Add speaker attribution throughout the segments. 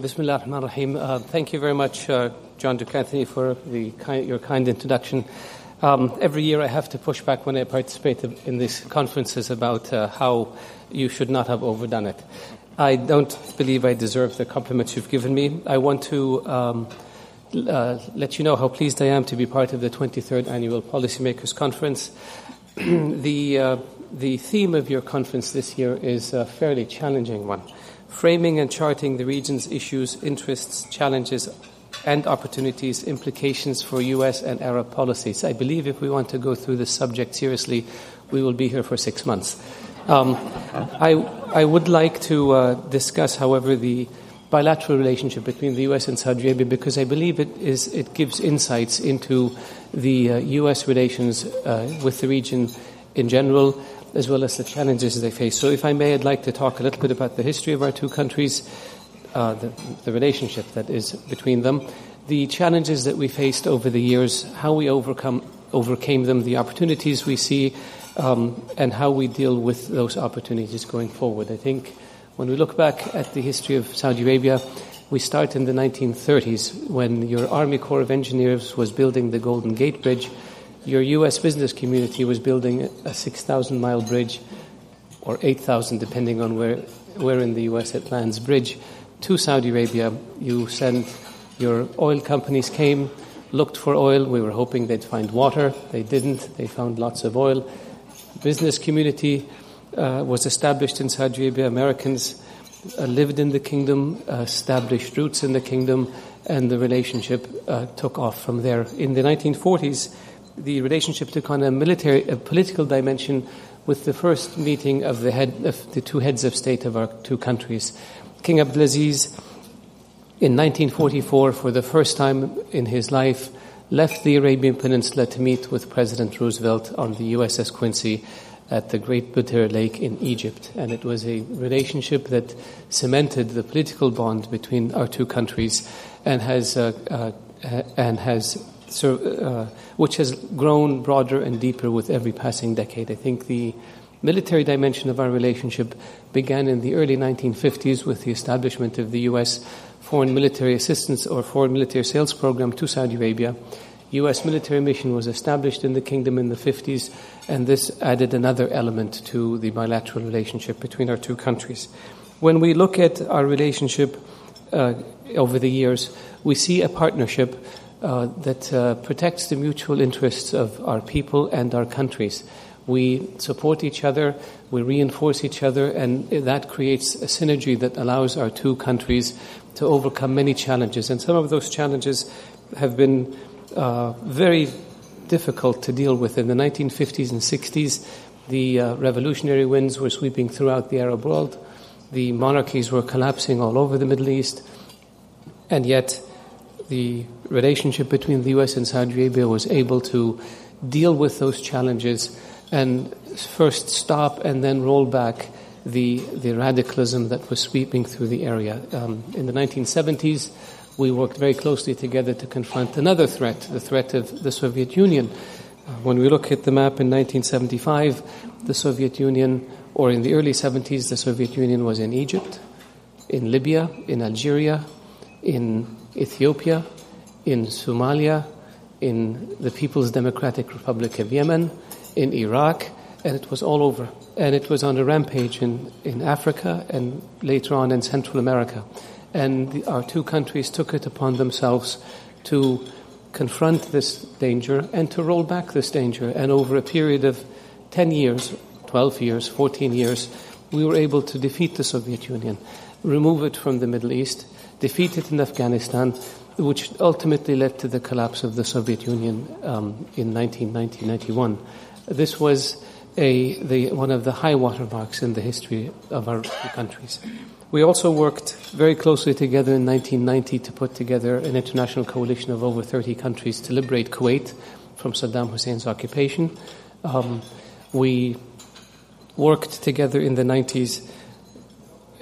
Speaker 1: Bismillah ar-Rahman rahim uh, Thank you very much, uh, John Duke Anthony, for kind, your kind introduction. Um, every year I have to push back when I participate in these conferences about uh, how you should not have overdone it. I don't believe I deserve the compliments you've given me. I want to um, uh, let you know how pleased I am to be part of the 23rd Annual Policymakers Conference. the, uh, the theme of your conference this year is a fairly challenging one framing and charting the region's issues, interests, challenges, and opportunities, implications for US and Arab policies. I believe if we want to go through this subject seriously, we will be here for six months. Um, I, I, would like to uh, discuss, however, the bilateral relationship between the US and Saudi Arabia because I believe it, is, it gives insights into the uh, US relations uh, with the region in general as well as the challenges they face. So, if I may, I'd like to talk a little bit about the history of our two countries, uh, the, the, relationship that is between them, the challenges that we faced over the years, how we overcome, overcame them, the opportunities we see, um, and how we deal with those opportunities going forward. I think when we look back at the history of Saudi Arabia, we start in the 1930s when your Army Corps of Engineers was building the Golden Gate Bridge your US business community was building a 6,000 mile bridge, or 8,000, depending on where, where in the US it lands, bridge to Saudi Arabia. You sent your oil companies came, looked for oil. We were hoping they'd find water. They didn't. They found lots of oil. Business community uh, was established in Saudi Arabia. Americans uh, lived in the kingdom, uh, established roots in the kingdom, and the relationship uh, took off from there. In the 1940s, the relationship took on a military, a political dimension with the first meeting of the head of the two heads of state of our two countries. King Abdulaziz, in 1944, for the first time in his life, left the Arabian Peninsula to meet with President Roosevelt on the USS Quincy at the Great Bitter Lake in Egypt. And it was a relationship that cemented the political bond between our two countries and has, uh, uh, and has uh, which has grown broader and deeper with every passing decade. I think the military dimension of our relationship began in the early 1950s with the establishment of the U.S. Foreign Military Assistance or Foreign Military Sales Program to Saudi Arabia. U.S. military mission was established in the kingdom in the 50s, and this added another element to the bilateral relationship between our two countries. When we look at our relationship uh, over the years, we see a partnership uh, that uh, protects the mutual interests of our people and our countries. We support each other, we reinforce each other, and that creates a synergy that allows our two countries to overcome many challenges. And some of those challenges have been uh, very difficult to deal with. In the 1950s and 60s, the uh, revolutionary winds were sweeping throughout the Arab world, the monarchies were collapsing all over the Middle East, and yet the relationship between the US and Saudi Arabia was able to deal with those challenges and first stop and then roll back the, the radicalism that was sweeping through the area. Um, in the 1970s, we worked very closely together to confront another threat, the threat of the Soviet Union. Uh, when we look at the map in 1975, the Soviet Union, or in the early 70s, the Soviet Union was in Egypt, in Libya, in Algeria, in Ethiopia, in Somalia, in the People's Democratic Republic of Yemen, in Iraq, and it was all over. And it was on a rampage in, in Africa and later on in Central America. And the, our two countries took it upon themselves to confront this danger and to roll back this danger. And over a period of 10 years, 12 years, 14 years, we were able to defeat the Soviet Union, remove it from the Middle East, defeated in Afghanistan, which ultimately led to the collapse of the Soviet Union um, in 1991. This was a, the, one of the high water marks in the history of our countries. We also worked very closely together in 1990 to put together an international coalition of over 30 countries to liberate Kuwait from Saddam Hussein's occupation. Um, we worked together in the 90s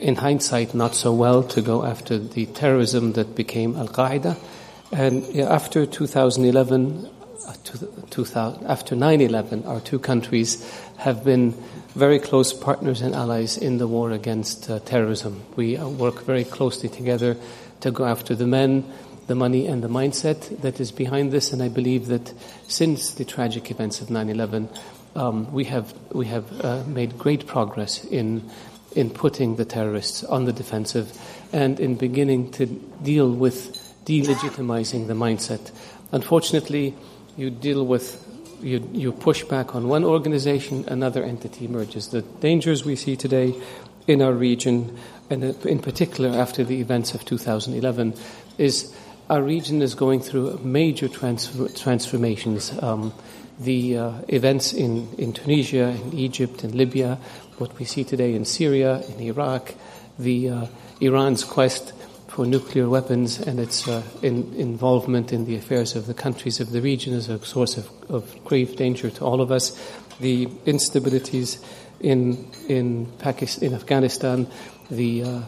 Speaker 1: in hindsight, not so well to go after the terrorism that became Al Qaeda. And after 2011, after 9 11, our two countries have been very close partners and allies in the war against uh, terrorism. We uh, work very closely together to go after the men, the money, and the mindset that is behind this. And I believe that since the tragic events of 9 11, um, we have, we have uh, made great progress in, in putting the terrorists on the defensive and in beginning to deal with delegitimizing the mindset. Unfortunately, you deal with you, you push back on one organization, another entity emerges. The dangers we see today in our region, and in particular after the events of 2011, is our region is going through major transformations. Um, the uh, events in, in Tunisia, in Egypt, in Libya, what we see today in Syria, in Iraq, the uh, Iran's quest for nuclear weapons and its uh, in, involvement in the affairs of the countries of the region is a source of, of grave danger to all of us. The instabilities in in Pakistan, in Afghanistan, the uh,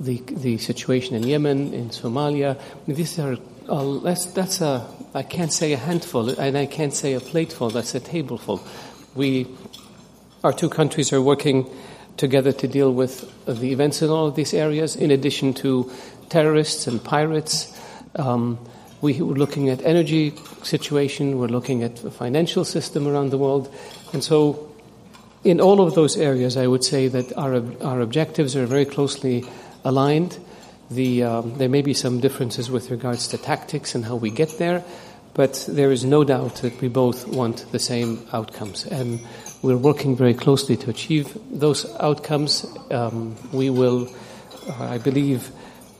Speaker 1: the the situation in Yemen, in Somalia. These are uh, that's that's a I can't say a handful, and I can't say a plateful. That's a tableful. We, our two countries, are working together to deal with the events in all of these areas, in addition to terrorists and pirates. Um, we, are looking at energy situation. We're looking at the financial system around the world, and so in all of those areas, I would say that our our objectives are very closely aligned. The, um, there may be some differences with regards to tactics and how we get there, but there is no doubt that we both want the same outcomes, and we're working very closely to achieve those outcomes. Um, we will, uh, I believe,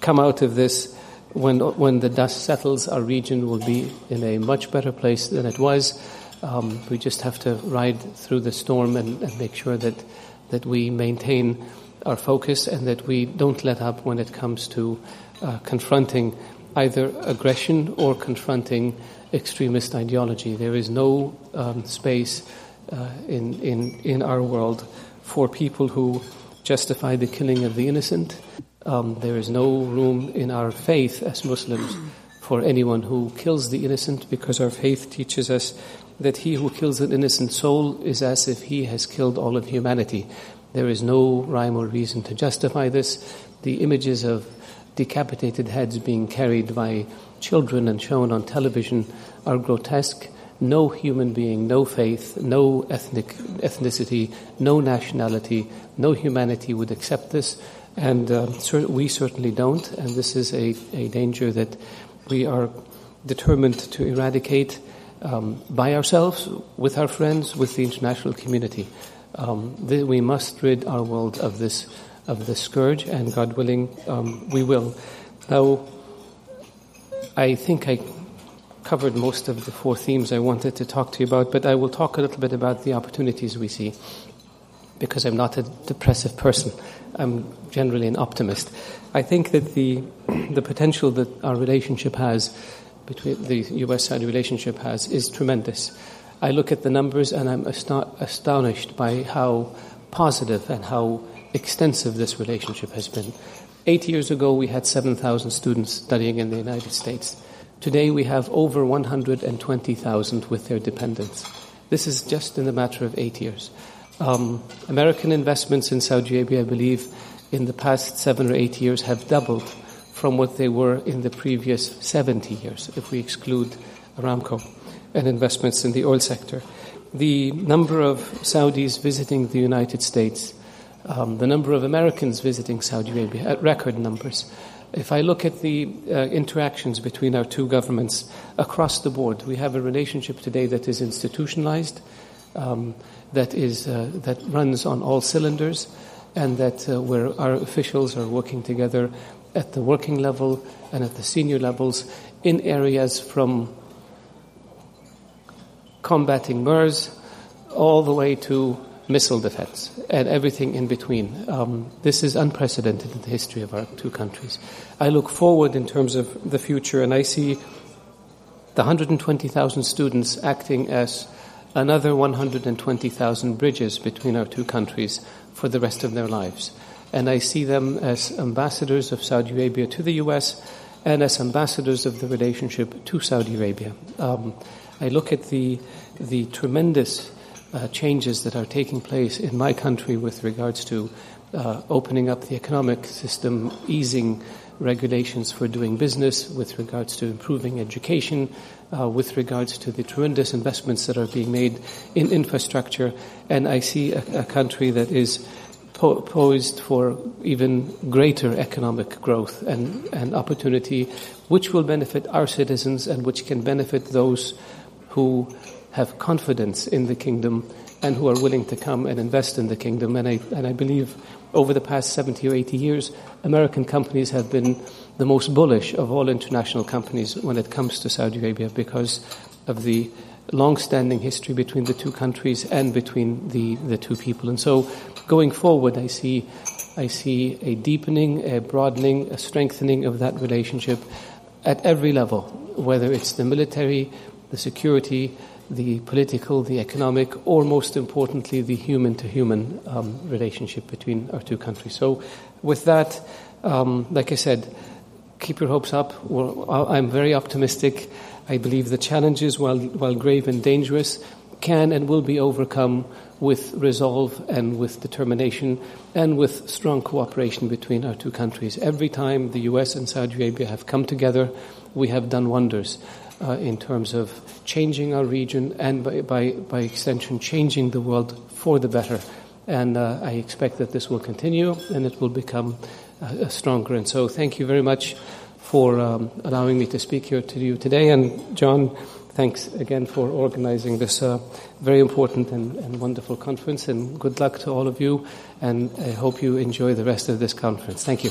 Speaker 1: come out of this when, when the dust settles, our region will be in a much better place than it was. Um, we just have to ride through the storm and, and, make sure that, that we maintain our focus and that we don't let up when it comes to uh, confronting either aggression or confronting extremist ideology. There is no um, space uh, in, in, in our world for people who justify the killing of the innocent um, there is no room in our faith as Muslims for anyone who kills the innocent because our faith teaches us that he who kills an innocent soul is as if he has killed all of humanity. There is no rhyme or reason to justify this. The images of decapitated heads being carried by children and shown on television are grotesque. No human being, no faith, no ethnic ethnicity, no nationality, no humanity would accept this. And uh, we certainly don't, and this is a, a danger that we are determined to eradicate um, by ourselves, with our friends, with the international community. Um, we must rid our world of this of this scourge, and God willing, um, we will. Now, I think I covered most of the four themes I wanted to talk to you about, but I will talk a little bit about the opportunities we see because I'm not a depressive person. I'm generally an optimist. I think that the the potential that our relationship has between the U.S. Saudi relationship has is tremendous. I look at the numbers and I'm astonished by how positive and how extensive this relationship has been. Eight years ago, we had 7,000 students studying in the United States. Today, we have over 120,000 with their dependents. This is just in the matter of eight years. Um, American investments in Saudi Arabia, I believe, in the past seven or eight years have doubled from what they were in the previous 70 years, if we exclude Aramco and investments in the oil sector. The number of Saudis visiting the United States, um, the number of Americans visiting Saudi Arabia at record numbers. If I look at the uh, interactions between our two governments across the board, we have a relationship today that is institutionalized um, that is uh, that runs on all cylinders, and that uh, where our officials are working together at the working level and at the senior levels in areas from combating MERS all the way to missile defense and everything in between. Um, this is unprecedented in the history of our two countries. I look forward in terms of the future, and I see the 120,000 students acting as another 120,000 bridges between our two countries for the rest of their lives. And I see them as ambassadors of Saudi Arabia to the US and as ambassadors of the relationship to Saudi Arabia. Um, I look at the, the tremendous uh, changes that are taking place in my country with regards to uh, opening up the economic system, easing regulations for doing business, with regards to improving education, uh, with regards to the tremendous investments that are being made in infrastructure. And I see a, a country that is po- poised for even greater economic growth and, and opportunity, which will benefit our citizens and which can benefit those who have confidence in the kingdom and who are willing to come and invest in the kingdom. And I, and I believe over the past 70 or 80 years, American companies have been the most bullish of all international companies when it comes to Saudi Arabia because of the long-standing history between the two countries and between the, the two people. And so going forward, I see, I see a deepening, a broadening, a strengthening of that relationship at every level, whether it's the military, the security, the political, the economic, or most importantly, the human to human um, relationship between our two countries. So, with that, um, like I said, keep your hopes up. I'm very optimistic. I believe the challenges, while, while grave and dangerous, can and will be overcome with resolve and with determination and with strong cooperation between our two countries. Every time the US and Saudi Arabia have come together, we have done wonders uh, in terms of changing our region and by, by, by extension changing the world for the better. And uh, I expect that this will continue and it will become uh, stronger. And so thank you very much for um, allowing me to speak here to you today. And John, thanks again for organizing this uh, very important and, and, wonderful conference. And good luck to all of you. And I hope you enjoy the rest of this conference. Thank you.